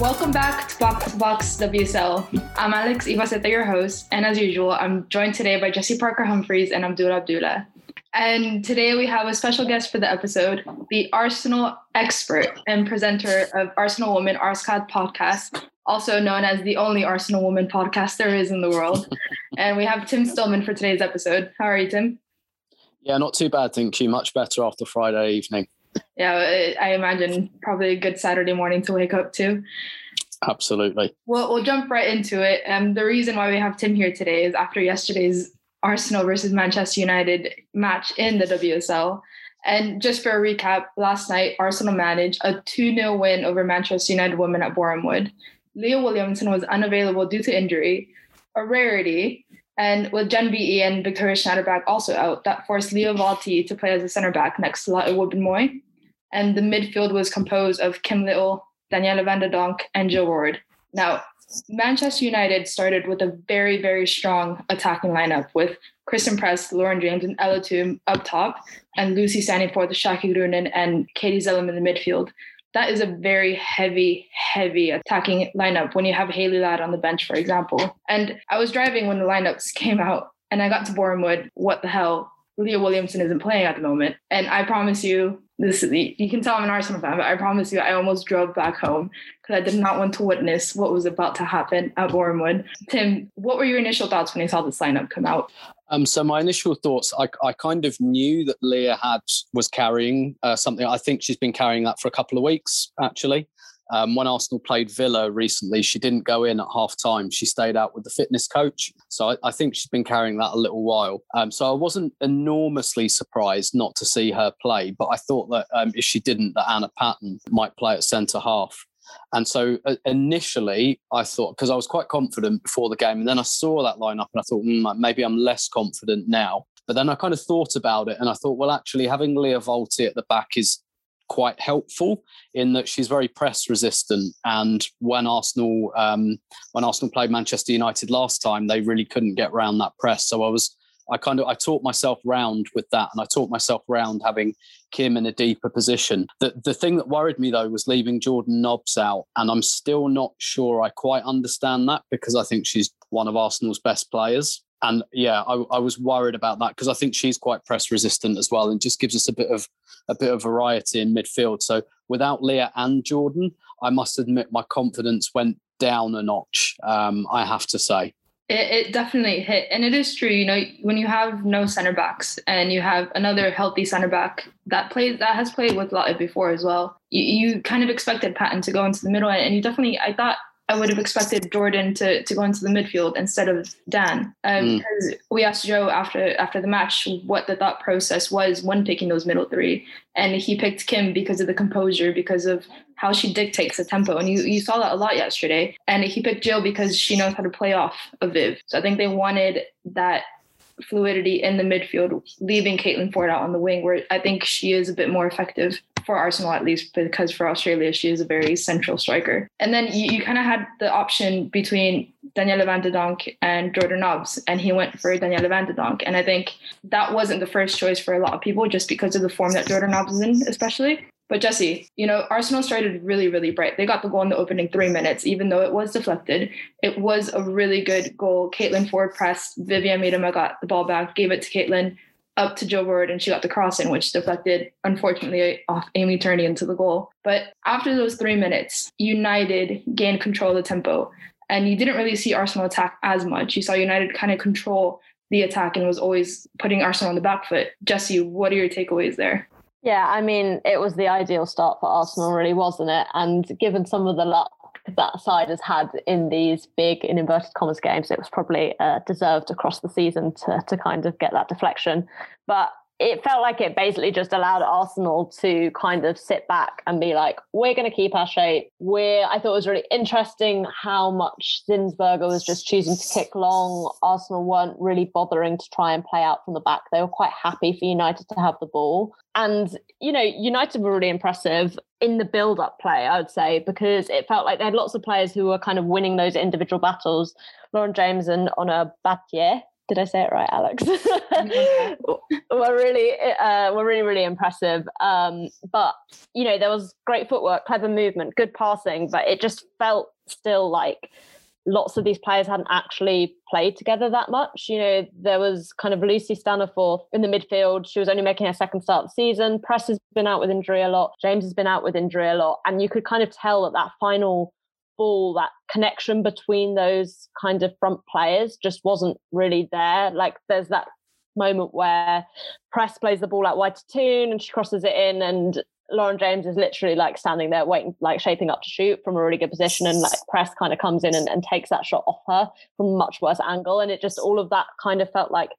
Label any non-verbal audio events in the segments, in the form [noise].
Welcome back to Box to Box WSL. I'm Alex Ibaceta, your host, and as usual, I'm joined today by Jesse Parker Humphreys and Abdul Abdullah. And today we have a special guest for the episode, the Arsenal expert and presenter of Arsenal Woman Arsecast podcast, also known as the only Arsenal Woman podcast there is in the world. [laughs] and we have Tim Stillman for today's episode. How are you, Tim? Yeah, not too bad, thank you. Much better after Friday evening yeah, I imagine probably a good Saturday morning to wake up to. Absolutely. Well, we'll jump right into it. Um, the reason why we have Tim here today is after yesterday's Arsenal versus Manchester United match in the WSL. And just for a recap, last night Arsenal managed a 2 0 win over Manchester United women at Wood. Leah Williamson was unavailable due to injury, a rarity. And with Jen Beattie and Viktoria Schnaderbeck also out, that forced Lia Wälti to play as a center back next to Lotte Wubben-Moy and the midfield was composed of Kim Little, Danielle van de Donk, and Jill Roord. Now, Manchester United started with a very, very strong attacking lineup with Christen Press, Lauren James, and Ella Toone up top, and Lucy Staniforth the Jackie Groenen and Katie Zelem in the midfield. That is a very heavy, heavy attacking lineup when you have Hayley Ladd on the bench, for example. And I was driving when the lineups [laughs] came out and I got to Wood. What the hell? Leah Williamson isn't playing at the moment. And I promise you, this you can tell I'm an Arsenal fan, but I promise you, I almost drove back home because I did not want to witness what was about to happen at Wood. Tim, what were your initial thoughts when you saw this lineup come out? Um, so my initial thoughts, I, I kind of knew that Leah had was carrying uh, something. I think she's been carrying that for a couple of weeks, actually. Um, when Arsenal played Villa recently, she didn't go in at half time. She stayed out with the fitness coach. So I, I think she's been carrying that a little while. Um, so I wasn't enormously surprised not to see her play, but I thought that um, if she didn't, that Anna Patten might play at centre half. And so uh, initially, I thought because I was quite confident before the game, and then I saw that lineup, and I thought mm, maybe I'm less confident now. But then I kind of thought about it, and I thought, well, actually, having Lia Wälti at the back is quite helpful in that she's very press resistant. And when Arsenal um, when Arsenal played Manchester United last time, they really couldn't get around that press. So I was I kind of I taught myself round with that, and I taught myself round having Kim in a deeper position. The the thing that worried me though was leaving Jordan Nobbs out, and I'm still not sure I quite understand that because I think she's one of Arsenal's best players and yeah, I, I, was worried about that because I think she's quite press resistant as well, and just gives us a bit of a bit of variety in midfield. So without Leah and Jordan, I must admit my confidence went down a notch. Um, I have to say. It, it, definitely hit, and it is true. You know, when you have no center backs and you have another healthy center back that plays that has played with Lotte before as well, you, you kind of expected Patten to go into the middle, and you definitely I thought I would have expected Jordan to, to go into the midfield instead of Dan. Um, mm. Because we asked Joe after after the match what the thought process was when picking those middle three, and he picked Kim because of the composure, because of how she dictates the tempo, and you you saw that a lot yesterday. And he picked Jill because she knows how to play off of Viv. So I think they wanted that fluidity in the midfield, leaving Caitlin Foord out on the wing, where I think she is a bit more effective for Arsenal at least, because for Australia she is a very central striker. And then you, you kind of had the option between Danielle van de Donk and Jordan Nobbs, and he went for Danielle van de Donk. And I think that wasn't the first choice for a lot of people just because of the form that Jordan Nobbs is in, especially. But Jesse, you know, Arsenal started really, really bright. They got the goal in the opening three minutes, even though it was deflected. It was a really good goal. Caitlin Foord pressed. Vivianne Miedema got the ball back, gave it to Caitlin up to Jill Roord, and she got the cross in, which deflected, unfortunately, off Amy Turner into the goal. But after those three minutes, United gained control of the tempo. And you didn't really see Arsenal attack as much. You saw United kind of control the attack and was always putting Arsenal on the back foot. Jesse, what are your takeaways there? Yeah, I mean, it was the ideal start for Arsenal, really, wasn't it? And given some of the luck that side has had in these big, in inverted commas, games, it was probably uh, deserved across the season to, to kind of get that deflection. But it felt like it basically just allowed Arsenal to kind of sit back and be like, we're going to keep our shape. We're, I thought it was really interesting how much Zinsberger was just choosing to kick long. Arsenal weren't really bothering to try and play out from the back. They were quite happy for United to have the ball. And, you know, United were really impressive in the build up play, I would say, because it felt like they had lots of players who were kind of winning those individual battles. Lauren James and Ona Batlle. Did I say it right, Alex? [laughs] we're really, uh, we're really, really impressive. Um, but you know, there was great footwork, clever movement, good passing, but it just felt still like lots of these players hadn't actually played together that much. You know, there was kind of Lucy Staniforth in the midfield. She was only making her second start of the season. Press has been out with injury a lot. James has been out with injury a lot. And you could kind of tell that that final ball, that connection between those kind of front players just wasn't really there. Like there's that moment where Press plays the ball out wide to Toone and she crosses it in and Lauren James is literally like standing there waiting, like shaping up to shoot from a really good position, and like press kind of comes in and, and takes that shot off her from a much worse angle. And it just all of that kind of felt like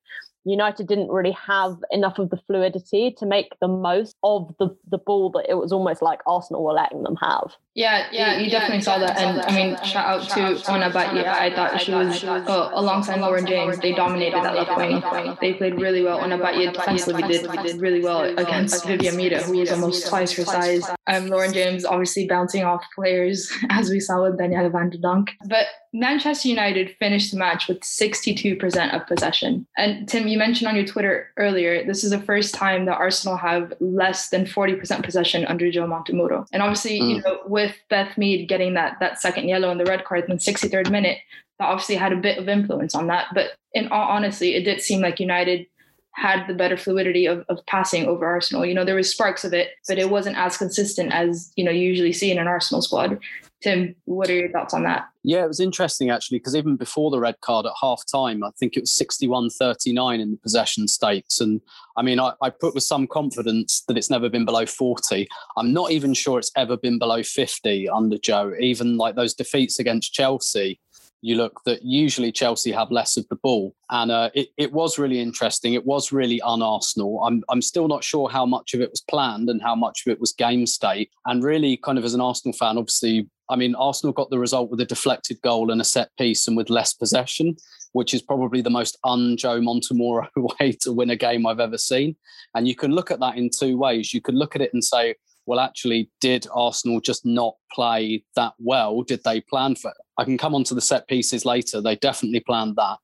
United didn't really have enough of the fluidity to make the most of the, the ball that it was almost like Arsenal were letting them have. Yeah, yeah, you, you definitely yeah, saw that. And I mean, shout out to Ona Yeah, I thought she was, uh, alongside Lauren James, they dominated that left wing. They played really well. Ona Batlle defensively did, did really well against Vivianne Miedema, who was almost twice her size. Um, Lauren James obviously bouncing off players, [laughs] as we saw with Danielle van de Donk. But Manchester United finished the match with 62% of possession. And Tim, you mentioned on your Twitter earlier, this is the first time that Arsenal have less than 40% possession under Joe Montemurro. And obviously, mm. you know, with Beth Mead getting that that second yellow and the red card in the 63rd minute, that obviously had a bit of influence on that. But in all honesty, it did seem like United had the better fluidity of, of passing over Arsenal. You know, there was sparks of it, but it wasn't as consistent as, you know, you usually see in an Arsenal squad. Tim, what are your thoughts on that? Yeah, it was interesting actually, because even before the red card at half time, I think it was 61 39 in the possession stakes. And I mean, I, I, put with some confidence that it's never been below 40. I'm not even sure it's ever been below 50 under Joe, even like those defeats against Chelsea. You look that usually Chelsea have less of the ball. And uh, it, it was really interesting. It was really un Arsenal. I'm, I'm still not sure how much of it was planned and how much of it was game state. And really, kind of as an Arsenal fan, obviously, I mean, Arsenal got the result with a deflected goal and a set piece and with less possession, which is probably the most un Joe Montemurro [laughs] way to win a game I've ever seen. And you can look at that in two ways. You could look at it and say, well, actually, did Arsenal just not play that well? Did they plan for it? I can come on to the set pieces later. They definitely planned that.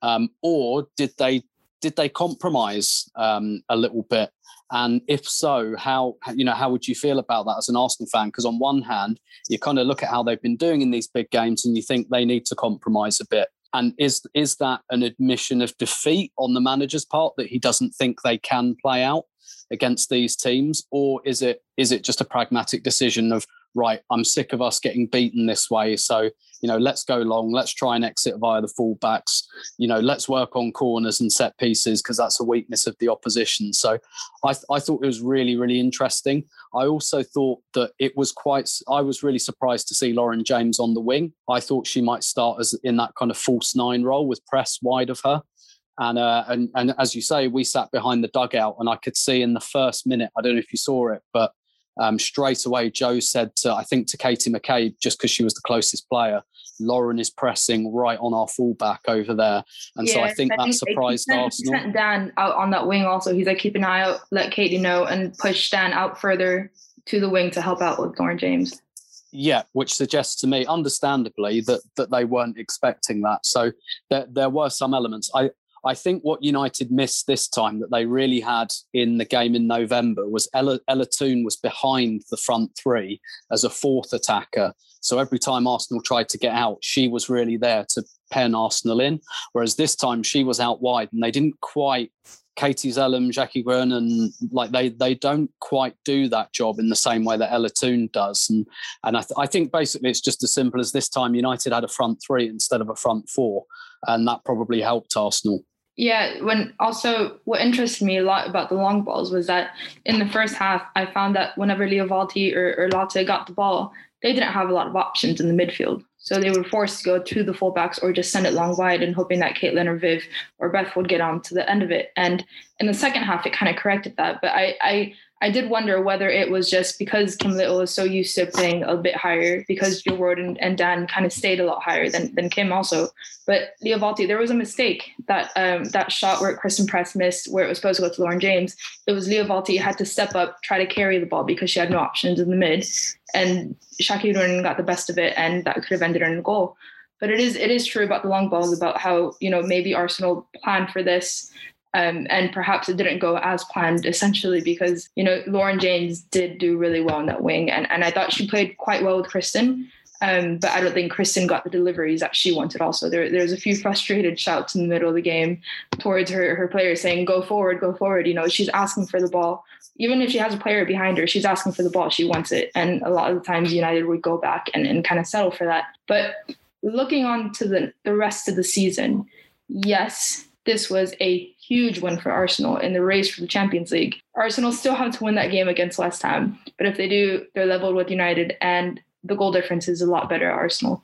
Um, or did they did they compromise um, a little bit? And if so, how you know how would you feel about that as an Arsenal fan? Because on one hand, you kind of look at how they've been doing in these big games, and you think they need to compromise a bit. And is is that an admission of defeat on the manager's part that he doesn't think they can play out against these teams, or is it is it just a pragmatic decision of right, I'm sick of us getting beaten this way. So, you know, let's go long. Let's try and exit via the fullbacks. You know, let's work on corners and set pieces because that's a weakness of the opposition. So I, th- I thought it was really, really interesting. I also thought that it was quite, I was really surprised to see Lauren James on the wing. I thought she might start as in that kind of false nine role with press wide of her. And, uh, and and as you say, we sat behind the dugout, and I could see in the first minute. I don't know if you saw it, but um, straight away, Joe said, to, I think to Katie McCabe, just because she was the closest player, Lauren is pressing right on our fullback over there. And yeah, so I think I that think surprised sent, Arsenal. Sent Dan out on that wing also. He's like, keep an eye out, let Katie know, and push Dan out further to the wing to help out with Lauren James. Yeah, which suggests to me, understandably, that that they weren't expecting that. So there, there were some elements. I, I think what United missed this time that they really had in the game in November was Ella, Ella Toone was behind the front three as a fourth attacker. So every time Arsenal tried to get out, she was really there to pen Arsenal in. Whereas this time she was out wide and they didn't quite Katie Zelem, Jackie and like they they don't quite do that job in the same way that Ella Toone does. And and I, th- I think basically it's just as simple as this time United had a front three instead of a front four, and that probably helped Arsenal. Yeah, when also what interested me a lot about the long balls was that in the first half, I found that whenever Wälti or, or Lotte got the ball, they didn't have a lot of options in the midfield. So they were forced to go to the fullbacks or just send it long wide and hoping that Caitlin or Viv or Beth would get on to the end of it. And in the second half, it kind of corrected that. But I, I I did wonder whether it was just because Kim Little is so used to playing a bit higher, because Jill Roord and, and Dan kind of stayed a lot higher than, than Kim also. But Lia Wälti, there was a mistake that um, that shot where Christen Press missed, where it was supposed to go to Lauren James. It was Lia Wälti had to step up, try to carry the ball because she had no options in the mid, and Jackie got the best of it, and that could have ended in a goal. but it is it is true about the long balls about how you know maybe Arsenal planned for this. Um, and perhaps it didn't go as planned, essentially because you know Lauren James did do really well in that wing, and and I thought she played quite well with Christen. Um, but I don't think Christen got the deliveries that she wanted. Also, there there's a few frustrated shouts in the middle of the game towards her her players saying, "Go forward, go forward." You know, she's asking for the ball. Even if she has a player behind her, she's asking for the ball. She wants it, and a lot of the times United would go back and, and kind of settle for that. But looking on to the the rest of the season, yes, this was a huge win for Arsenal in the race for the Champions League. Arsenal still have to win that game against West Ham, but if they do, they're leveled with United, and the goal difference is a lot better at Arsenal.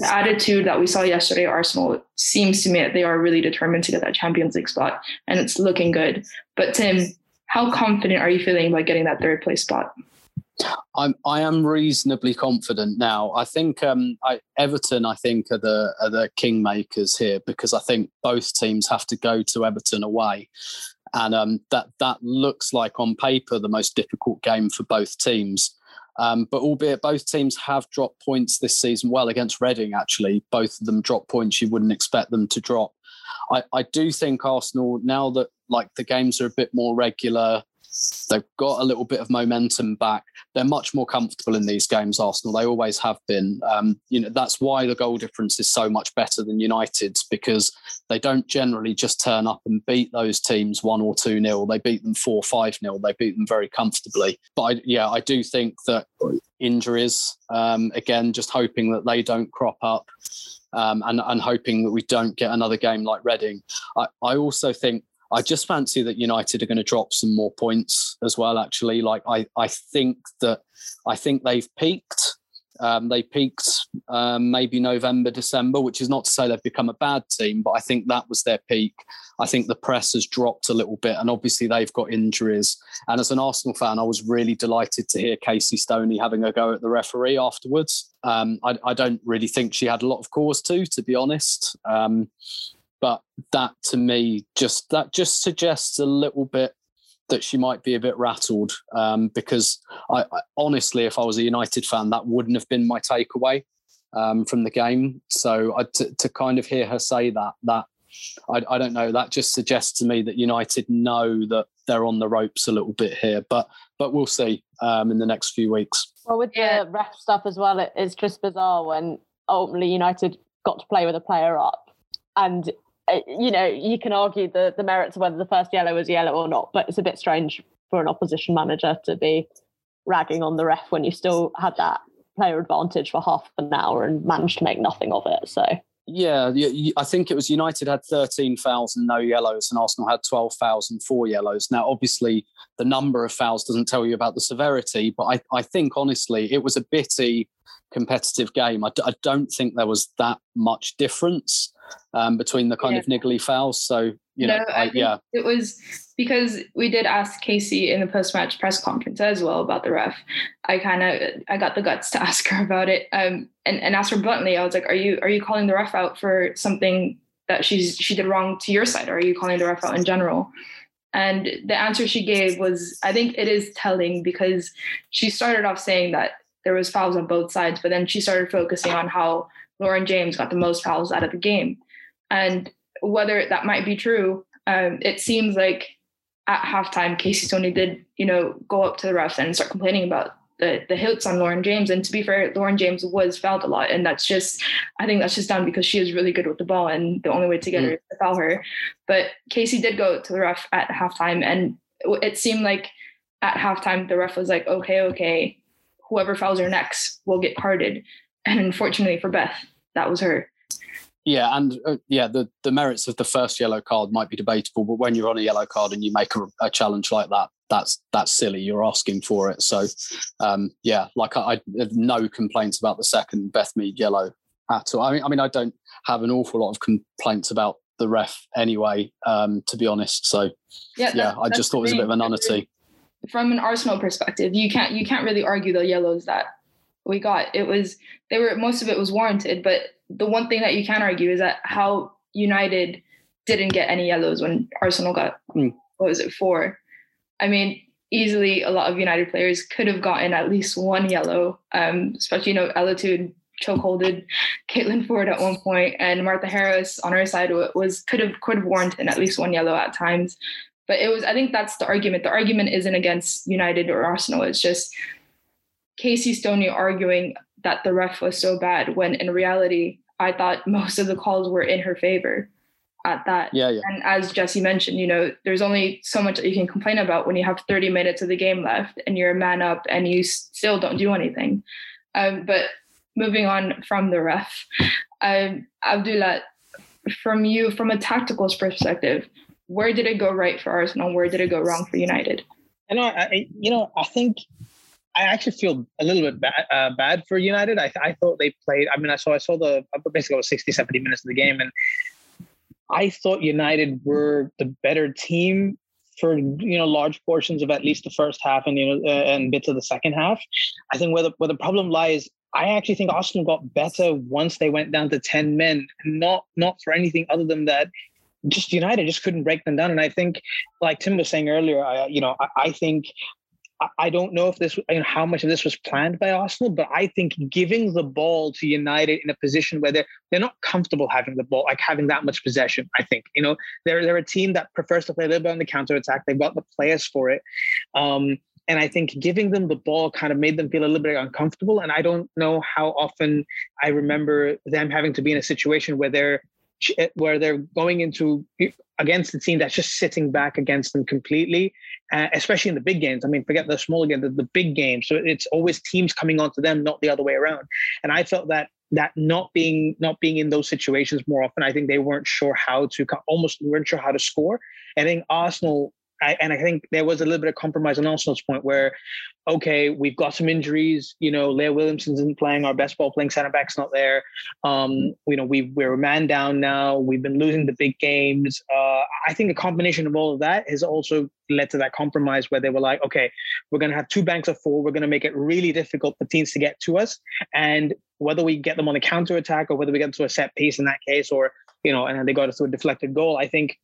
The attitude that we saw yesterday Arsenal seems to me that they are really determined to get that Champions League spot, and it's looking good. But Tim, how confident are you feeling about getting that third place spot? I'm I am reasonably confident now. I think um, I, Everton I think are the are the kingmakers here because I think both teams have to go to Everton away, and um, that that looks like on paper the most difficult game for both teams. Um, but albeit both teams have dropped points this season, well against Reading actually, both of them dropped points you wouldn't expect them to drop. I, I do think Arsenal now that like the games are a bit more regular, They've got a little bit of momentum back. They're much more comfortable in these games, Arsenal. They always have been. Um, you know, that's why the goal difference is so much better than United's because they don't generally just turn up and beat those teams one or two nil. They beat them four, five nil. They beat them very comfortably. But I, yeah, I do think that injuries, um, again, just hoping that they don't crop up. Um, and, and hoping that we don't get another game like Reading. I, I also think I just fancy that United are going to drop some more points as well. Actually, like I, I think that I think they've peaked. Um, they peaked um, maybe November, December, which is not to say they've become a bad team, but I think that was their peak. I think the press has dropped a little bit, and obviously they've got injuries. And as an Arsenal fan, I was really delighted to hear Casey Stoney having a go at the referee afterwards. Um, I, I, don't really think she had a lot of cause to, to be honest. But that to me just that just suggests a little bit that she might be a bit rattled um, because I, I, honestly, if I was a United fan, that wouldn't have been my takeaway um, from the game. So I, to, to kind of hear her say that, that I, I, don't know, that just suggests to me that United know that they're on the ropes a little bit here, but but we'll see um, in the next few weeks. Well, with yeah. the ref stuff as well, it, it's just bizarre when ultimately United got to play with a player up and Uh, you know, you can argue the, the merits of whether the first yellow was yellow or not, but it's a bit strange for an opposition manager to be ragging on the ref when you still had that player advantage for half an hour and managed to make nothing of it. So yeah, I think it was United had 13 fouls and no yellows, and Arsenal had 12 fouls and four yellows. Now, obviously, the number of fouls doesn't tell you about the severity, but I, I think honestly, it was a bitty competitive game. I d- I don't think there was that much difference um, between the kind yeah. of niggly fouls. So you know, no, I, yeah, it was because we did ask Casey in the post-match press conference as well about the ref. I kind of I got the guts to [laughs] ask her about it, um, and and ask her bluntly. I was like, "Are you are you calling the ref out for something that she's she did wrong to your side, or are you calling the ref out in general?" And the answer she gave was, I think it is telling because she started off saying that there was fouls on both sides, but then she started focusing on how Lauren James got the most fouls out of the game. And whether that might be true, um, it seems like at halftime, Casey Stoney did, you know, go up to the refs and start complaining about the the hits on Lauren James. And to be fair, Lauren James was fouled a lot, and that's just I think that's just done because she is really good with the ball, and the only way to get mm. her is to foul her. But Casey did go to the ref at halftime, and it seemed like at halftime the ref was like, okay, okay, whoever fouls her next will get carded. And unfortunately for Beth, that was her. Yeah, and uh, yeah, the, the merits of the first yellow card might be debatable, but when you're on a yellow card and you make a, a challenge like that, that's that's silly. You're asking for it. So, um, yeah, like I, I, have no complaints about the second Beth Mead yellow at all. I mean, I mean, I don't have an awful lot of complaints about the ref anyway, um, to be honest. So, yeah, yeah I just thought it was a bit of a nullity. From an Arsenal perspective, you can't you can't really argue the yellows that we got. It was they were most of it was warranted, but the one thing that you can argue is that how United didn't get any yellows when Arsenal got mm. what was it four? I mean, easily a lot of United players could have gotten at least one yellow. Um, especially you know Ella chokeholded [laughs] Caitlin Foord at one point, and Martha Harris on her side was could have could have warranted at least one yellow at times. But it was I think that's the argument. The argument isn't against United or Arsenal. It's just Casey Stoney arguing that the ref was so bad when in reality I thought most of the calls were in her favor at that. Yeah, yeah. And as Jesse mentioned, you know, there's only so much that you can complain about when you have 30 minutes of the game left and you're a man up and you still don't do anything. Um, but moving on from the ref, um, Abdullah, from you, from a tactical perspective, where did it go right for Arsenal? Where did it go wrong for United? You know, I, you know, I think I actually feel a little bit bad, uh, bad for United. I, I thought they played. I mean, I saw I saw the basically it was 60, 70 minutes of the game, and I thought United were the better team for you know large portions of at least the first half and you know uh, and bits of the second half. I think where the where the problem lies, I actually think Arsenal got better once they went down to ten men. Not not for anything other than that. Just United just couldn't break them down, and I think, like Tim was saying earlier, I, you know, I, I think I don't know if this, you know, how much of this was planned by Arsenal, but I think giving the ball to United in a position where they're they're not comfortable having the ball, like having that much possession. I think you know they're they're a team that prefers to play a little bit on the counter attack. They've got the players for it, um, and I think giving them the ball kind of made them feel a little bit uncomfortable. And I don't know how often I remember them having to be in a situation where they're where they're going into against the team that's just sitting back against them completely, uh, especially in the big games. I mean, forget the small game, the, the big games. So it's always teams coming onto them, not the other way around. And I felt that that not being not being in those situations more often, I think they weren't sure how to almost weren't sure how to score. I think Arsenal I, and I think there was a little bit of compromise on Arsenal's point where, okay, we've got some injuries. You know, Leah Williamson isn't playing. Our best ball playing center back's not there. Um, you know, we we're a man down now. We've been losing the big games. Uh, I think a combination of all of that has also led to that compromise where they were like, okay, we're going to have two banks of four. We're going to make it really difficult for teams to get to us, and whether we get them on a counter attack or whether we get them to a set piece in that case, or you know, and they got us to a deflected goal. I think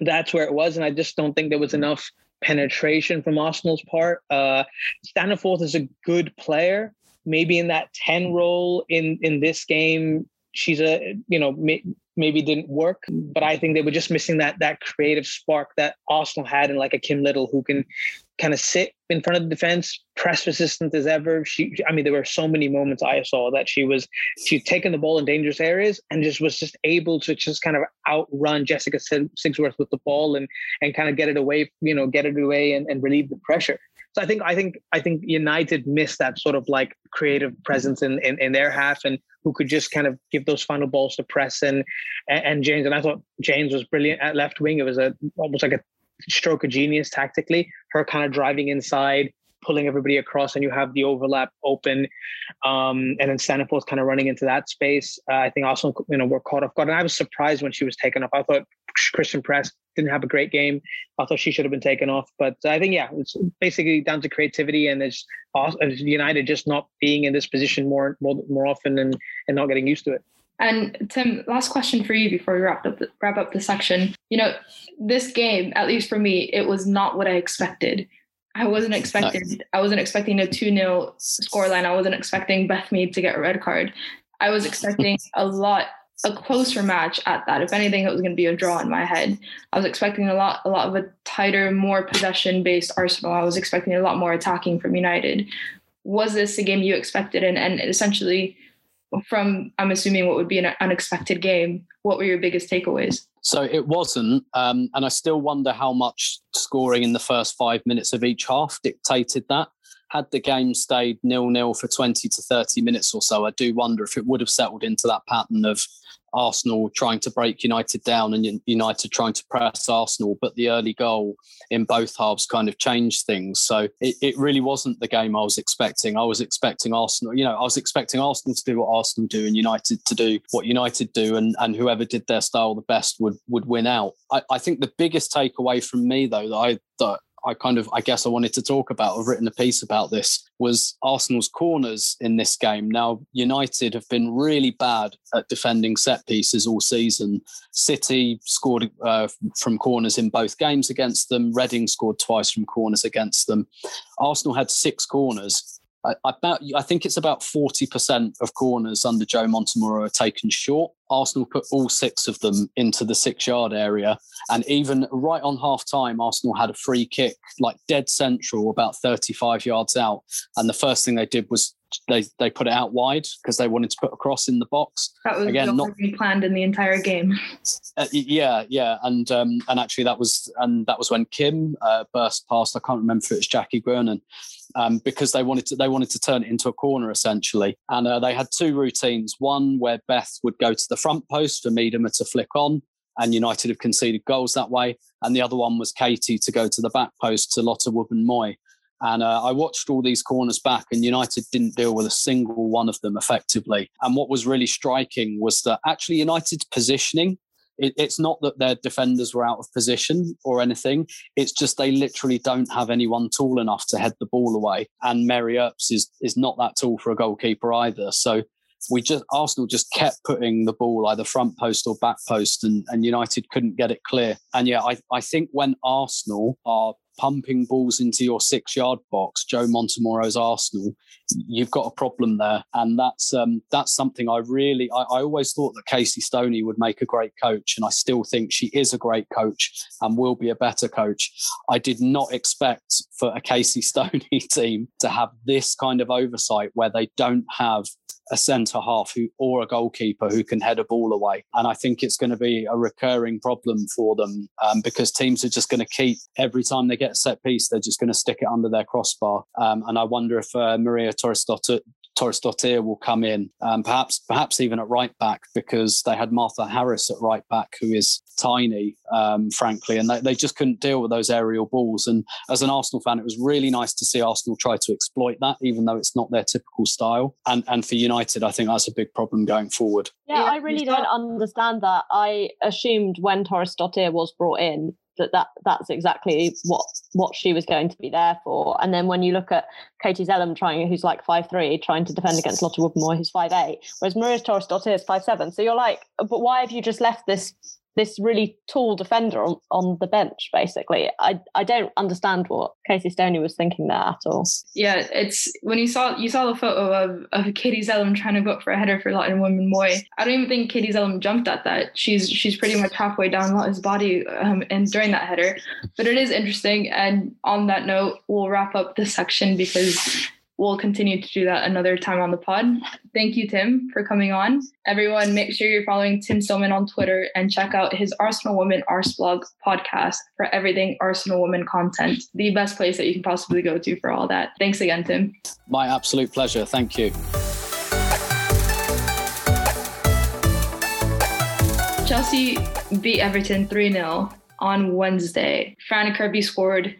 that's where it was. And I just don't think there was enough penetration from Arsenal's part. Uh, Staniforth is a good player. Maybe in that 10 role in, in this game, she's a, you know, maybe didn't work. But I think they were just missing that that creative spark that Arsenal had in like a Kim Little who can kind of sit in front of the defense, press resistant as ever. She, I mean, there were so many moments I saw that she was she'd taken the ball in dangerous areas and just was just able to just kind of outrun Jessica Sigsworth with the ball and and kind of get it away, you know, get it away and, and relieve the pressure. So I think I think I think United missed that sort of like creative presence in, in, in their half and who could just kind of give those final balls to press and and James and I thought James was brilliant at left wing. It was a almost like a stroke of genius tactically. Her kind of driving inside, pulling everybody across, and you have the overlap open, um, and then Staniforth kind of running into that space. Uh, I think also you know we're caught off guard, and I was surprised when she was taken off. I thought Christen Press didn't have a great game. I thought she should have been taken off, but I think yeah, it's basically down to creativity and it's United just not being in this position more more, more often and and not getting used to it. And Tim, last question for you before we wrap up the, wrap up the section. You know, this game, at least for me, it was not what I expected. I wasn't expecting. Nice. I wasn't expecting a two 0 scoreline. I wasn't expecting Beth Mead to get a red card. I was expecting [laughs] a lot a closer match at that. If anything, it was going to be a draw in my head. I was expecting a lot, a lot of a tighter, more possession-based Arsenal. I was expecting a lot more attacking from United. Was this a game you expected? And and essentially, from I'm assuming what would be an unexpected game, what were your biggest takeaways? So it wasn't, um, and I still wonder how much scoring in the first five minutes of each half dictated that. Had the game stayed nil nil for 20 to 30 minutes or so, I do wonder if it would have settled into that pattern of Arsenal trying to break United down and United trying to press Arsenal, but the early goal in both halves kind of changed things. So it, it really wasn't the game I was expecting. I was expecting Arsenal, you know, I was expecting Arsenal to do what Arsenal do and United to do what United do, and, and whoever did their style the best would would win out. I, I think the biggest takeaway from me though that I that I kind of, I guess I wanted to talk about, I've written a piece about this, was Arsenal's corners in this game. Now, United have been really bad at defending set pieces all season. City scored uh, from corners in both games against them. Reading scored twice from corners against them. Arsenal had six corners I, about I think it's about forty percent of corners under Joe Montemurro are taken short. Arsenal put all six of them into the six-yard area, and even right on half time, Arsenal had a free kick like dead central, about thirty-five yards out, and the first thing they did was they they put it out wide because they wanted to put a cross in the box. That was again not planned in the entire game. Uh, yeah, yeah, and um, and actually that was and that was when Kim uh, burst past. I can't remember if it was Jackie Byrne, um, because they wanted to they wanted to turn it into a corner essentially, and uh, they had two routines. One where Beth would go to the front post for Miedema to flick on, and United have conceded goals that way. And the other one was Katie to go to the back post to Lotte Wubben-Moy. And uh, I watched all these corners back, and United didn't deal with a single one of them effectively. And what was really striking was that actually United's positioning. It, it's not that their defenders were out of position or anything. It's just they literally don't have anyone tall enough to head the ball away. And Mary Earps is is not that tall for a goalkeeper either. So we just Arsenal just kept putting the ball either front post or back post, and, and United couldn't get it clear. And yeah, I, I think when Arsenal are pumping balls into your six yard box, Joe Montemurro's Arsenal, you've got a problem there. And that's um, that's something I really I, I, always thought that Casey Stoney would make a great coach, and I still think she is a great coach and will be a better coach. I did not expect for a Casey [laughs] Stoney team to have this kind of oversight where they don't have a centre half who or a goalkeeper who can head a ball away. And I think it's going to be a recurring problem for them um, because teams are just going to keep every time they get a set piece, they're just going to stick it under their crossbar. Um, and I wonder if uh, Maria Torres Thorisdottir will come in, um, perhaps perhaps even at right back because they had Martha Harris at right back, who is tiny, um, frankly, and they, they just couldn't deal with those aerial balls. And as an Arsenal fan, it was really nice to see Arsenal try to exploit that, even though it's not their typical style. And and for United, I think that's a big problem going forward. Yeah, I really don't understand that. I assumed when Thorisdottir was brought in that, that that's exactly what what she was going to be there for. And then when you look at Katie Zelem trying, who's like five three, trying to defend against Lotte Wubben-Moy, who's five eight, whereas Maria Thorisdottir is five seven. So you're like, but why have you just left this this really tall defender on, on the bench, basically. I, I don't understand what Casey Stoney was thinking there at all. Yeah, it's when you saw you saw the photo of, of Katie Zelem trying to go for a header for Lotte Wubben-Moy. I don't even think Katie Zelem jumped at that. She's she's pretty much halfway down Lotte's body um, and during that header. But it is interesting. And on that note, we'll wrap up this section because we'll continue to do that another time on the pod. Thank you, Tim, for coming on. Everyone, make sure you're following Tim Stillman on Twitter and check out his Arsenal Women Arseblog podcast for everything Arsenal Women content. The best place that you can possibly go to for all that. Thanks again, Tim. My absolute pleasure. Thank you. Chelsea beat Everton 3 0 on Wednesday. Fran Kirby scored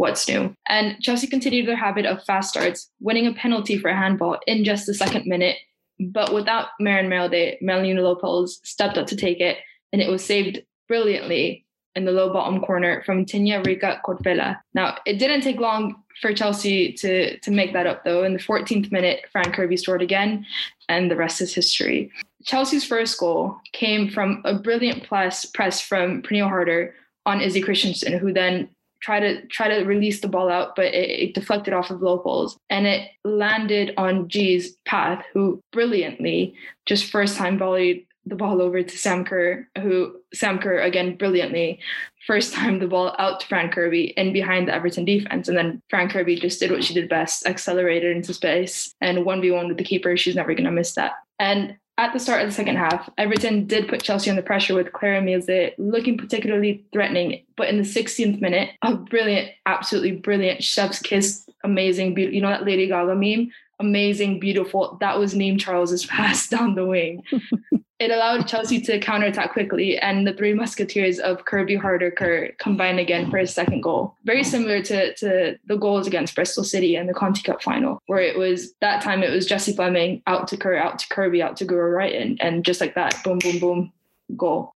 what's new. And Chelsea continued their habit of fast starts, winning a penalty for a handball in just the second minute. But without Maren Mjelde, Melanie Leupolz stepped up to take it, and it was saved brilliantly in the low bottom corner from Tinja-Riikka Korpela. Now, it didn't take long for Chelsea to, to make that up, though. In the 14th minute, Fran Kirby scored again, and the rest is history. Chelsea's first goal came from a brilliant press, press from Pernille Harder on Izzy Christiansen, who then try to try to release the ball out, but it, it deflected off of locals and it landed on Ji's path, who brilliantly just first time volleyed the ball over to Sam Kerr, who Sam Kerr again brilliantly first time the ball out to Fran Kirby and behind the Everton defense. And then Fran Kirby just did what she did best, accelerated into space and 1v1 with the keeper. She's never going to miss that. And at the start of the second half, Everton did put Chelsea under pressure with Claire Emslie looking particularly threatening. But in the 16th minute, a brilliant, absolutely brilliant chef's kiss, amazing, beautiful. You know that Lady Gaga meme? Amazing, beautiful. That was named Charles's [laughs] pass down the wing. [laughs] it allowed Chelsea to counterattack quickly, and the three musketeers of Kirby Harder combined again for his second goal. Very similar to, to the goals against Bristol City and the Conti Cup final, where it was that time it was Jessie Fleming out to Kerr, out to Kirby, out to Guro Reiten, and just like that, boom, boom, boom, goal.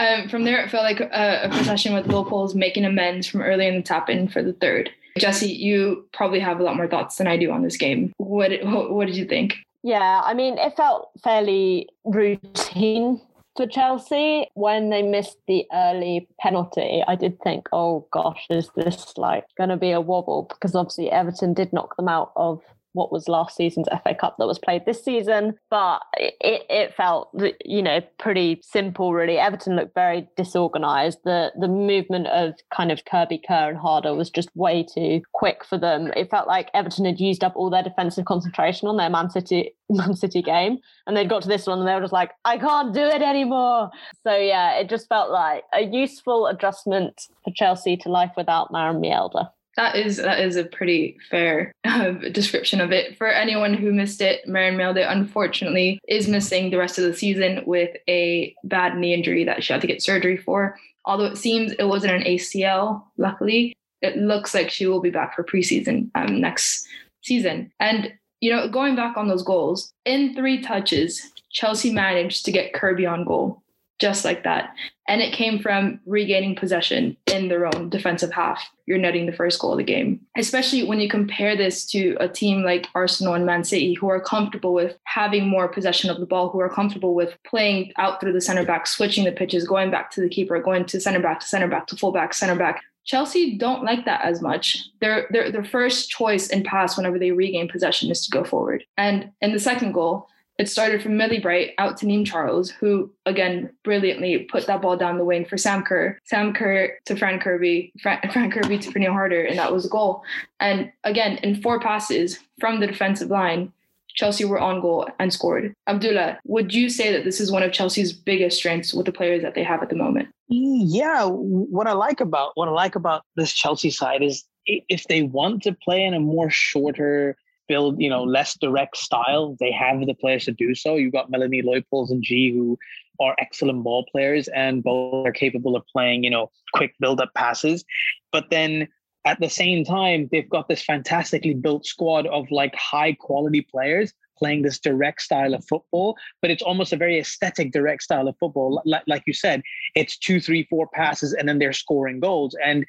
Um, from there, it felt like a, a procession with Leupolz making amends from early in the tap in for the third. Jesse, you probably have a lot more thoughts than I do on this game. What, what, did you think? Yeah, I mean, it felt fairly routine for Chelsea when they missed the early penalty. I did think, oh gosh, is this like going to be a wobble? Because obviously Everton did knock them out of what was last season's FA Cup that was played this season. But it, it felt, you know, pretty simple, really. Everton looked very disorganised. The the movement of kind of Kirby Kerr and Harder was just way too quick for them. It felt like Everton had used up all their defensive concentration on their Man City [laughs] Man City game, and they'd got to this one and they were just like, I can't do it anymore. So yeah, it just felt like a useful adjustment for Chelsea to life without Maren Mjelde. That is that is a pretty fair uh, description of it. For anyone who missed it, Maren Mjelde unfortunately is missing the rest of the season with a bad knee injury that she had to get surgery for. Although it seems it wasn't an ACL, luckily, it looks like she will be back for preseason um, next season. And you know, going back on those goals, in three touches, Chelsea managed to get Kirby on goal just like that. And it came from regaining possession in their own defensive half. You're netting the first goal of the game, especially when you compare this to a team like Arsenal and Man City, who are comfortable with having more possession of the ball, who are comfortable with playing out through the center back, switching the pitches, going back to the keeper, going to center back to center back to full back, center back. Chelsea don't like that as much. Their, their their first choice in pass whenever they regain possession is to go forward. And in the second goal, it started from Millie Bright out to Niamh Charles, who again brilliantly put that ball down the wing for Sam Kerr. Sam Kerr to Fran Kirby, Fran, Fran Kirby to Pernille Harder, and that was a goal. And again, in four passes from the defensive line, Chelsea were on goal and scored. Abdullah, would you say that this is one of Chelsea's biggest strengths with the players that they have at the moment? Yeah, what I like about what I like about this Chelsea side is if they want to play in a more shorter build, you know, less direct style, they have the players to do so. You've got Melanie Leupolz and Ji, who are excellent ball players and both are capable of playing, you know, quick build-up passes. But then at the same time, they've got this fantastically built squad of like high quality players playing this direct style of football, but it's almost a very aesthetic direct style of football. Like, like you said, it's two, three, four passes, and then they're scoring goals. And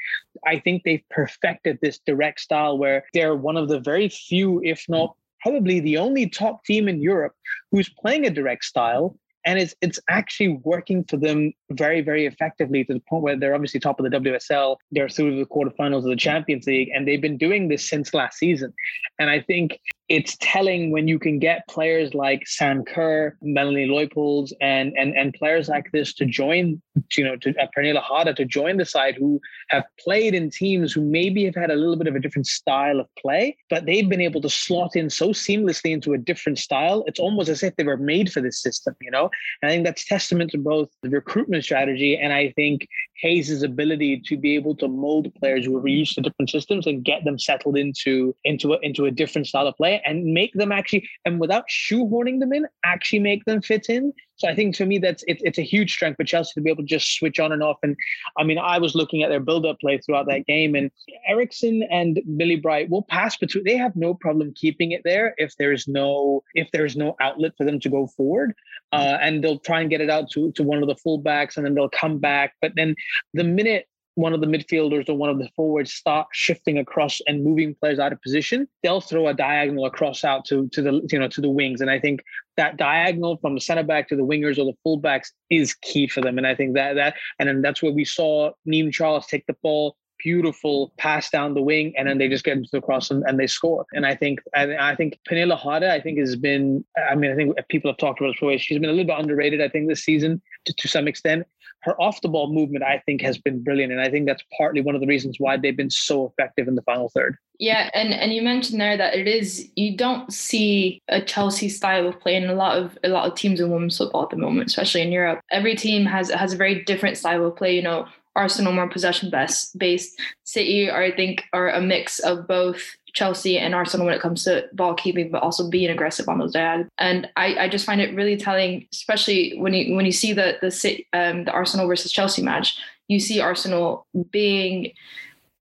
I think they've perfected this direct style where they're one of the very few, if not probably the only top team in Europe who's playing a direct style and it's it's actually working for them very very effectively to the point where they're obviously top of the WSL. They're through the quarterfinals of the Champions League, and they've been doing this since last season. And I think it's telling when you can get players like Sam Kerr, Melanie Leupolz, and and and players like this to join, you know, to uh, Pernille Harder to join the side who have played in teams who maybe have had a little bit of a different style of play, but they've been able to slot in so seamlessly into a different style. It's almost as if they were made for this system, you know. And I think that's testament to both the recruitment strategy and I think Hayes' ability to be able to mold players who are used to different systems and get them settled into into a, into a different style of play and make them actually and without shoehorning them in, actually make them fit in. So I think to me that's it, it's a huge strength for Chelsea to be able to just switch on and off. And I mean, I was looking at their build-up play throughout that game, and Eriksson and Millie Bright will pass between. They have no problem keeping it there if there's no if there's no outlet for them to go forward, uh, and they'll try and get it out to to one of the fullbacks, and then they'll come back. But then the minute one of the midfielders or one of the forwards start shifting across and moving players out of position, they'll throw a diagonal across out to to the you know to the wings. And I think that diagonal from the center back to the wingers or the fullbacks is key for them. And I think that that and then that's where we saw Niamh Charles take the ball beautiful pass down the wing, and then they just get into the cross and, and they score. And I think I, I think Pernille Harder, I think has been. I mean, I think people have talked about it before. She's been a little bit underrated, I think, this season to, to some extent. Her off the ball movement, I think, has been brilliant, and I think that's partly one of the reasons why they've been so effective in the final third. Yeah, and and you mentioned there that it is you don't see a Chelsea style of play in a lot of a lot of teams in women's football at the moment, especially in Europe. Every team has has a very different style of play. You know, Arsenal more possession best based. City are I think are a mix of both Chelsea and Arsenal when it comes to ball keeping, but also being aggressive on those diagonals. And I, I just find it really telling, especially when you when you see the the um, the Arsenal versus Chelsea match, you see Arsenal being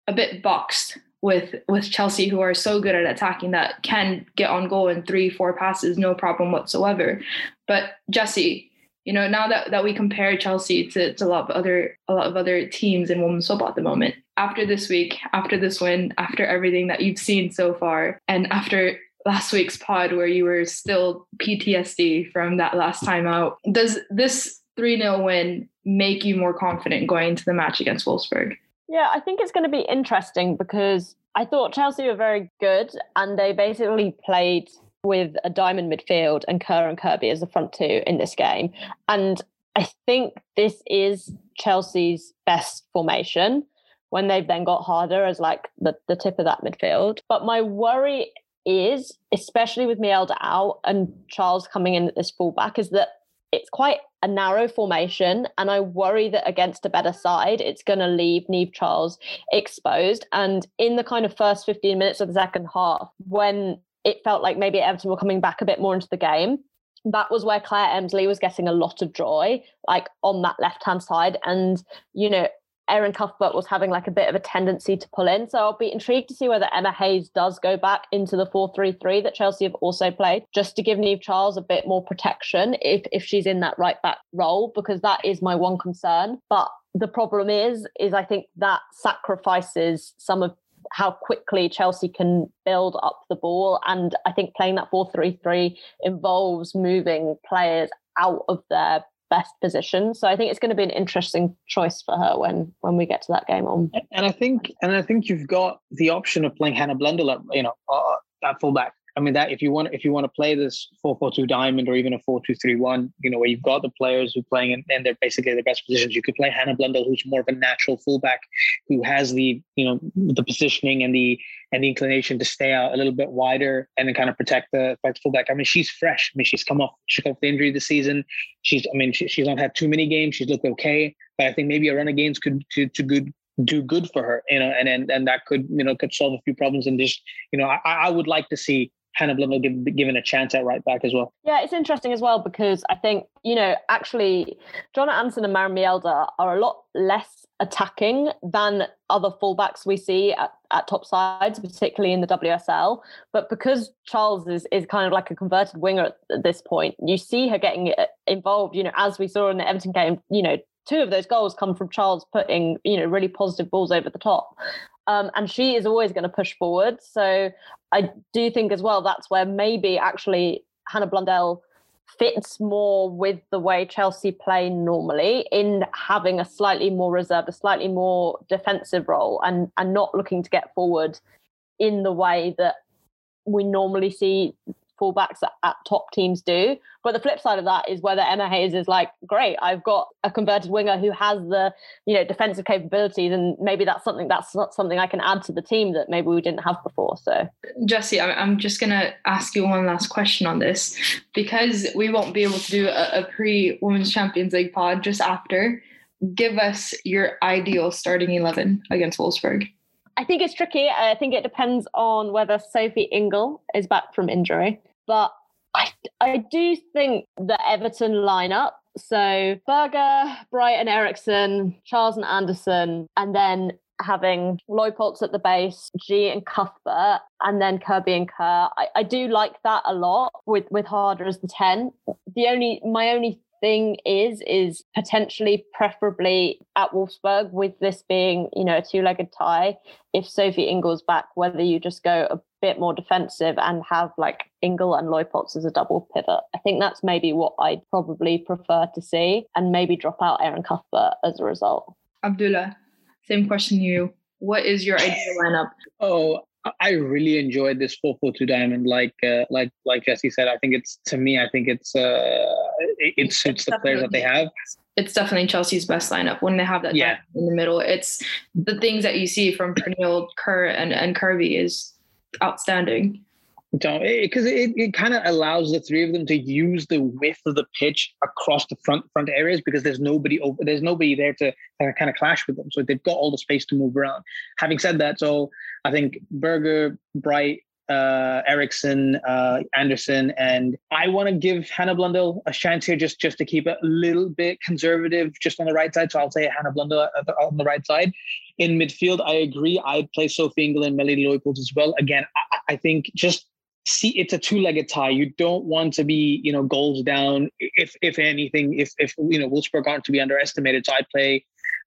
a bit boxed with with Chelsea, who are so good at attacking that can get on goal in three four passes, no problem whatsoever. But Jesse, you know, now that, that we compare Chelsea to, to a lot of other a lot of other teams in women's football at the moment, after this week, after this win, after everything that you've seen so far, and after last week's pod where you were still PTSD from that last time out, does this 3 0 win make you more confident going into the match against Wolfsburg? Yeah, I think it's going to be interesting because I thought Chelsea were very good, and they basically played with a diamond midfield and Kerr and Kirby as the front two in this game. And I think this is Chelsea's best formation when they've then got harder as like the, the tip of that midfield. But my worry is, especially with Mjelde out and Charles coming in at this fullback, is that it's quite a narrow formation. And I worry that against a better side, it's going to leave Niamh Charles exposed. And in the kind of first 15 minutes of the second half, when it felt like maybe Everton were coming back a bit more into the game, that was where Claire Emslie was getting a lot of joy, like on that left hand side. And, you know, Erin Cuthbert was having like a bit of a tendency to pull in. So I'll be intrigued to see whether Emma Hayes does go back into the 4-3-3 that Chelsea have also played, just to give Niamh Charles a bit more protection if if she's in that right back role, because that is my one concern. But the problem is, is I think that sacrifices some of how quickly Chelsea can build up the ball. And I think playing that 4 3 3 involves moving players out of their best position. So I think it's going to be an interesting choice for her when when we get to that game on. And I think and I think you've got the option of playing Hannah Blundell you know uh, at fullback. I mean that if you want if you want to play this four four two diamond or even a four two three one, you know where you've got the players who are playing in, and they're basically the best positions. You could play Hannah Blundell, who's more of a natural fullback, who has the you know the positioning and the and the inclination to stay out a little bit wider and then kind of protect the, protect the fullback. I mean she's fresh. I mean she's come off she come off the injury this season. She's I mean she, she's not had too many games. She's looked okay, but I think maybe a run of games could to to good do good for her, you know, and and and that could you know could solve a few problems. And just you know, I, I would like to see Hannah Blundell give, given a chance at right back as well. Yeah, it's interesting as well because I think, you know, actually, Jonna Andersson and Maren Mjelde are a lot less attacking than other fullbacks we see at, at top sides, particularly in the WSL. But because Charles is, is kind of like a converted winger at this point, you see her getting uh, involved, you know, as we saw in the Everton game, you know, two of those goals come from Charles putting, you know, really positive balls over the top. Um, and she is always going to push forward. So I do think as well that's where maybe actually Hannah Blundell fits more with the way Chelsea play normally in having a slightly more reserved, a slightly more defensive role and and not looking to get forward in the way that we normally see fullbacks at, at, uh, top teams do. But the flip side of that is whether Emma Hayes is like, great, I've got a converted winger who has the you know defensive capabilities, and maybe that's something that's not something I can add to the team that maybe we didn't have before. So, Jessie, I'm just gonna ask you one last question on this because we won't be able to do a, a pre Women's Champions League pod just after. Give us your ideal starting eleven against Wolfsburg. I think it's tricky. I think it depends on whether Sophie Ingle is back from injury. But I, I do think the Everton lineup, so Berger, Bright and Eriksson, Charles and Andersson, and then having Leupolz at the base, Ji and Cuthbert, and then Kirby and Kerr. I, I do like that a lot with with Harder as the 10. The only my only thing is is potentially preferably at Wolfsburg with this being you know a two-legged tie if Sophie Ingle's back whether you just go a bit more defensive and have like Ingle and Leupolz as a double pivot. I think that's maybe what I'd probably prefer to see and maybe drop out Erin Cuthbert as a result. Abdullah, same question to you. What is your ideal lineup? Oh, I really enjoyed this 442 diamond. Like, uh, like, like Jesse said, I think it's to me. I think it's uh, it, it suits the players that they have. It's definitely Chelsea's best lineup when they have that yeah. in the middle. It's the things that you see from Pernille, Kerr, and and Kirby is outstanding. Don't Because it, it, it kind of allows the three of them to use the width of the pitch across the front front areas because there's nobody over there's nobody there to kind of clash with them. So they've got all the space to move around. Having said that, so I think Berger, Bright, uh, Eriksson, uh, Andersson, and I want to give Hannah Blundell a chance here, just just to keep it a little bit conservative, just on the right side. So I'll say Hannah Blundell on the right side. In midfield, I agree. I'd play Sophie Ingle and Melanie Leupolz as well. Again, I, I think just see it's a two-legged tie. You don't want to be, you know, goals down. If if anything, if if you know Wolfsburg aren't to be underestimated, so I'd play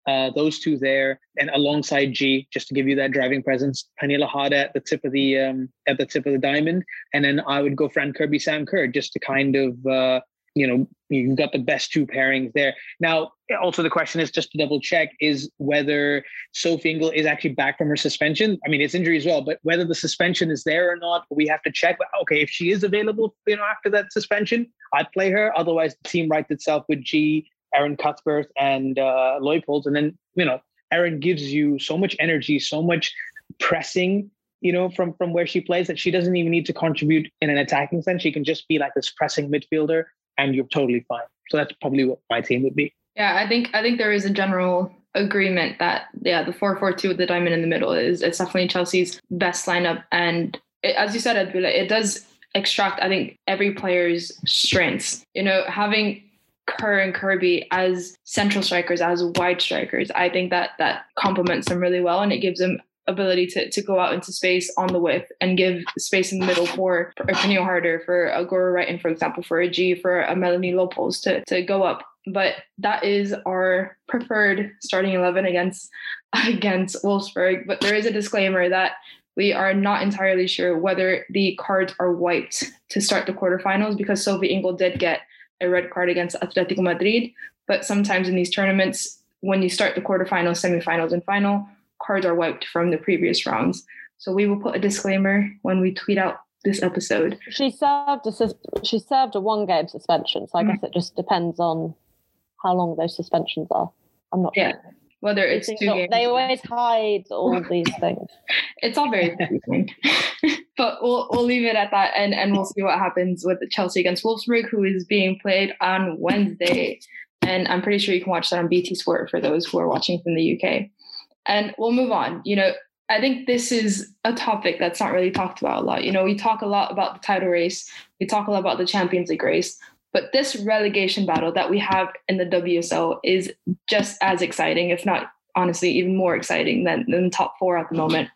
uh, those two there, and alongside Ji, just to give you that driving presence. Pernille Harder at the tip of the um, at the tip of the diamond, and then I would go Fran Kirby, Sam Kerr, just to kind of uh, you know, you've got the best two pairings there. Now, also the question is just to double check is whether Sophie Ingle is actually back from her suspension. I mean, it's injury as well, but whether the suspension is there or not, we have to check. Okay, if she is available, you know, after that suspension, I'd play her. Otherwise, the team writes itself with Ji, Erin Cuthbert, and uh, Leupolz. And then, you know, Erin gives you so much energy, so much pressing you know, from from where she plays that she doesn't even need to contribute in an attacking sense. She can just be like this pressing midfielder, and you're totally fine. So that's probably what my team would be. Yeah, I think I think there is a general agreement that yeah, the four four two with the diamond in the middle is it's definitely Chelsea's best lineup, and it, as you said, Abdullah, it does extract I think every player's strengths. You know, having Kerr and Kirby as central strikers, as wide strikers, I think that that complements them really well, and it gives them ability to, to go out into space on the width and give space in the middle for, a Pernille Harder, for a Guro Reiten, for example, for a Ji, for a Melanie Leupolz to, to go up. But that is our preferred starting 11 against [laughs] against Wolfsburg. But there is a disclaimer that we are not entirely sure whether the cards are wiped to start the quarterfinals because Sophie Ingle did get a red card against Atletico Madrid. But sometimes in these tournaments, when you start the quarterfinals, semifinals, and final, cards are wiped from the previous rounds. So we will put a disclaimer when we tweet out this episode. She served a she served a one game suspension, so I mm-hmm. guess it just depends on how long those suspensions are. I'm not yeah. sure. Whether it's two games. They always hide all these things. [laughs] It's all very confusing. [laughs] but we'll we'll leave it at that and, and we'll see what happens with Chelsea against Wolfsburg, who is being played on Wednesday. And I'm pretty sure you can watch that on BT Sport for those who are watching from the UK. And we'll move on. You know, I think this is a topic that's not really talked about a lot. You know, we talk a lot about the title race, we talk a lot about the Champions League race, but this relegation battle that we have in the WSL is just as exciting, if not honestly even more exciting than, than the top four at the moment.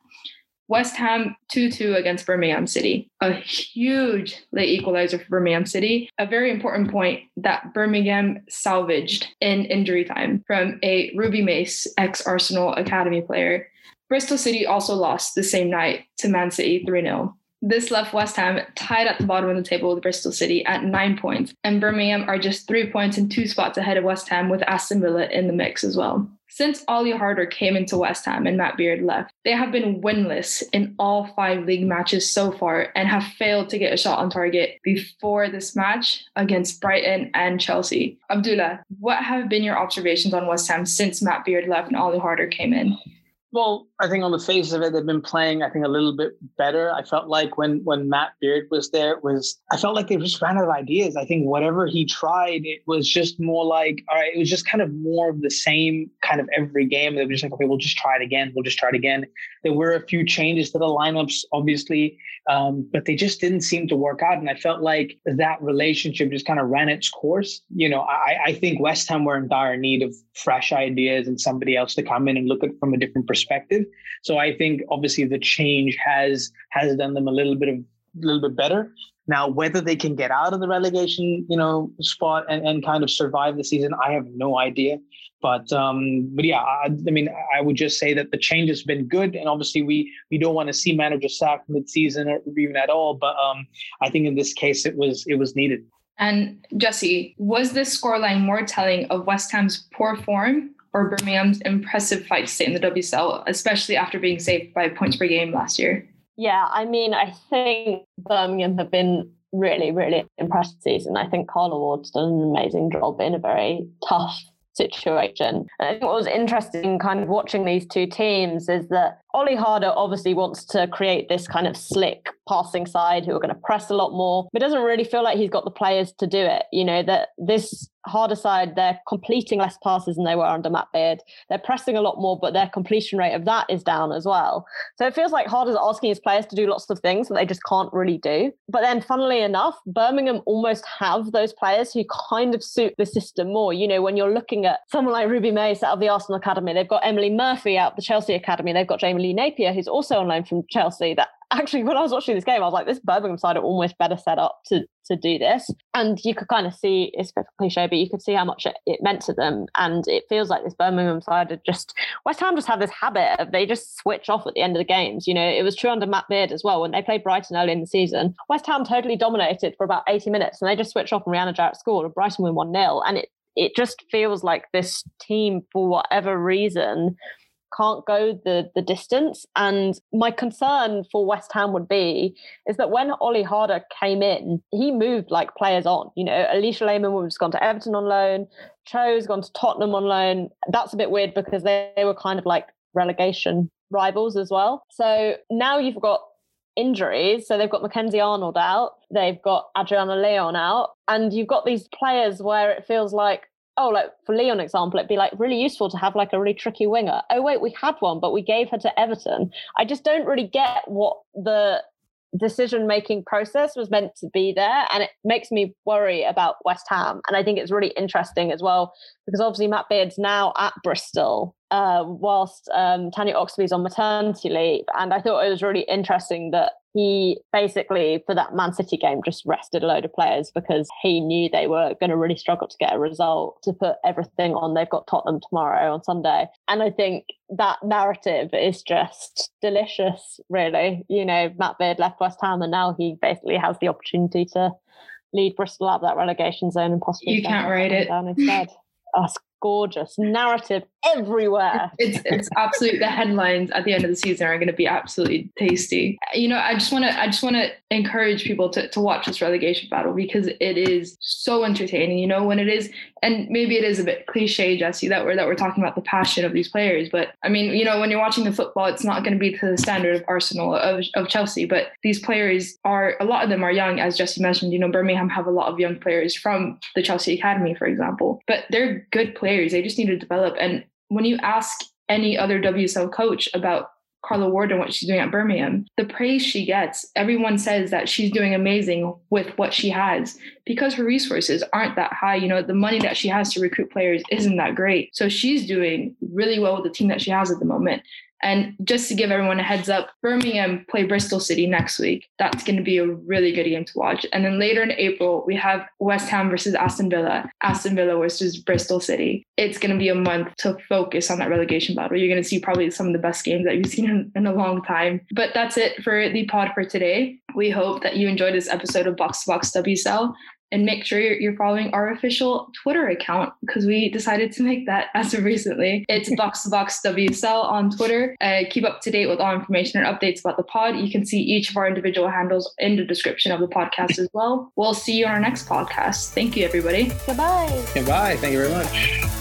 West Ham 2 2 against Birmingham City. A huge late equalizer for Birmingham City. A very important point that Birmingham salvaged in injury time from a Ruby Mace, ex Arsenal Academy player. Bristol City also lost the same night to Man City 3 0. This left West Ham tied at the bottom of the table with Bristol City at nine points, and Birmingham are just three points and two spots ahead of West Ham with Aston Villa in the mix as well. Since Olli Harder came into West Ham and Matt Beard left, they have been winless in all five league matches so far and have failed to get a shot on target before this match against Brighton and Chelsea. Abdullah, what have been your observations on West Ham since Matt Beard left and Olli Harder came in? Well, I think on the face of it, they've been playing, I think, a little bit better. I felt like when when Matt Beard was there, it was I felt like they just ran out of ideas. I think whatever he tried, it was just more like, all right, it was just kind of more of the same kind of every game. They were just like, okay, we'll just try it again. We'll just try it again. There were a few changes to the lineups, obviously, um, but they just didn't seem to work out. And I felt like that relationship just kind of ran its course. You know, I, I think West Ham were in dire need of fresh ideas and somebody else to come in and look at from a different perspective. So I think obviously the change has has done them a little bit of a little bit better. Now, whether they can get out of the relegation, you know, spot and, and kind of survive the season, I have no idea. But um, but yeah, I, I mean, I would just say that the change has been good, and obviously we we don't want to see manager sacked mid-season or even at all. But um, I think in this case, it was it was needed. And Jesse, was this scoreline more telling of West Ham's poor form or Birmingham's impressive fight to stay in the WSL, especially after being saved by points per game last year? Yeah, I mean, I think Birmingham have been really, really impressive this season. I think Carla Ward's done an amazing job in a very tough situation. And I think what was interesting kind of watching these two teams is that Olli Harder obviously wants to create this kind of slick passing side who are going to press a lot more, but doesn't really feel like he's got the players to do it. You know, that this harder side, they're completing less passes than they were under Matt Beard. They're pressing a lot more, but their completion rate of that is down as well. So it feels like Harder's asking his players to do lots of things that they just can't really do. But then, funnily enough, Birmingham almost have those players who kind of suit the system more. You know, when you're looking at someone like Ruby Mace out of the Arsenal Academy, they've got Emily Murphy out the Chelsea Academy, they've got Jamie Napier, who's also on loan from Chelsea, that actually, when I was watching this game, I was like, this Birmingham side are almost better set up to to do this. And you could kind of see, it's a bit cliche, but you could see how much it, it meant to them. And it feels like this Birmingham side are just, West Ham just have this habit of they just switch off at the end of the games. You know, it was true under Matt Beard as well. When they played Brighton early in the season, West Ham totally dominated for about 80 minutes and they just switched off and Rianna Jarrett scored and Brighton win 1 0. And it, it just feels like this team, for whatever reason, can't go the the distance. And my concern for West Ham would be is that when Olli Harder came in, he moved like players on. You know, Alisha Lehmann was gone to Everton on loan, Cho's gone to Tottenham on loan. That's a bit weird because they, they were kind of like relegation rivals as well. So now you've got injuries. So they've got Mackenzie Arnold out, they've got Adriana Leon out, and you've got these players where it feels like oh, like for Leon example, it'd be like really useful to have like a really tricky winger. Oh wait, we had one, but we gave her to Everton. I just don't really get what the decision making process was meant to be there and it makes me worry about West Ham and I think it's really interesting as well because obviously Matt Beard's now at Bristol uh, whilst um, Tanya Oxtoby's on maternity leave and I thought it was really interesting that he basically for that Man City game just rested a load of players because he knew they were going to really struggle to get a result to put everything on. They've got Tottenham tomorrow on Sunday. And I think that narrative is just delicious, really. You know, Matt Beard left West Ham and now he basically has the opportunity to lead Bristol out of that relegation zone and possibly you can't write it down instead. [laughs] oh, gorgeous narrative everywhere. [laughs] It's it's absolute. The headlines at the end of the season are going to be absolutely tasty. You know, I just want to I just want to encourage people to to watch this relegation battle because it is so entertaining. You know, when it is, and maybe it is a bit cliche, Jesse, that we're that we're talking about the passion of these players. But I mean, you know, when you're watching the football, it's not going to be to the standard of Arsenal of of Chelsea. But these players are a lot of them are young, as Jesse mentioned. You know, Birmingham have a lot of young players from the Chelsea academy, for example. But they're good players. They just need to develop and when you ask any other WSL coach about Carla Ward and what she's doing at Birmingham, the praise she gets, everyone says that she's doing amazing with what she has because her resources aren't that high. You know, the money that she has to recruit players isn't that great. So she's doing really well with the team that she has at the moment. And just to give everyone a heads up, Birmingham play Bristol City next week. That's going to be a really good game to watch. And then later in April, we have West Ham versus Aston Villa, Aston Villa versus Bristol City. It's going to be a month to focus on that relegation battle. You're going to see probably some of the best games that you've [laughs] seen in, in a long time. But that's it for the pod for today. We hope that you enjoyed this episode of Box to Box WSL and make sure you're, following our official Twitter account because we decided to make that as of recently. It's Box to Box WSL on Twitter. Uh, keep up to date with all information and updates about the pod. You can see each of our individual handles in the description of the podcast as well. We'll see you on our next podcast. Thank you, everybody. Goodbye. Goodbye. Thank you very much.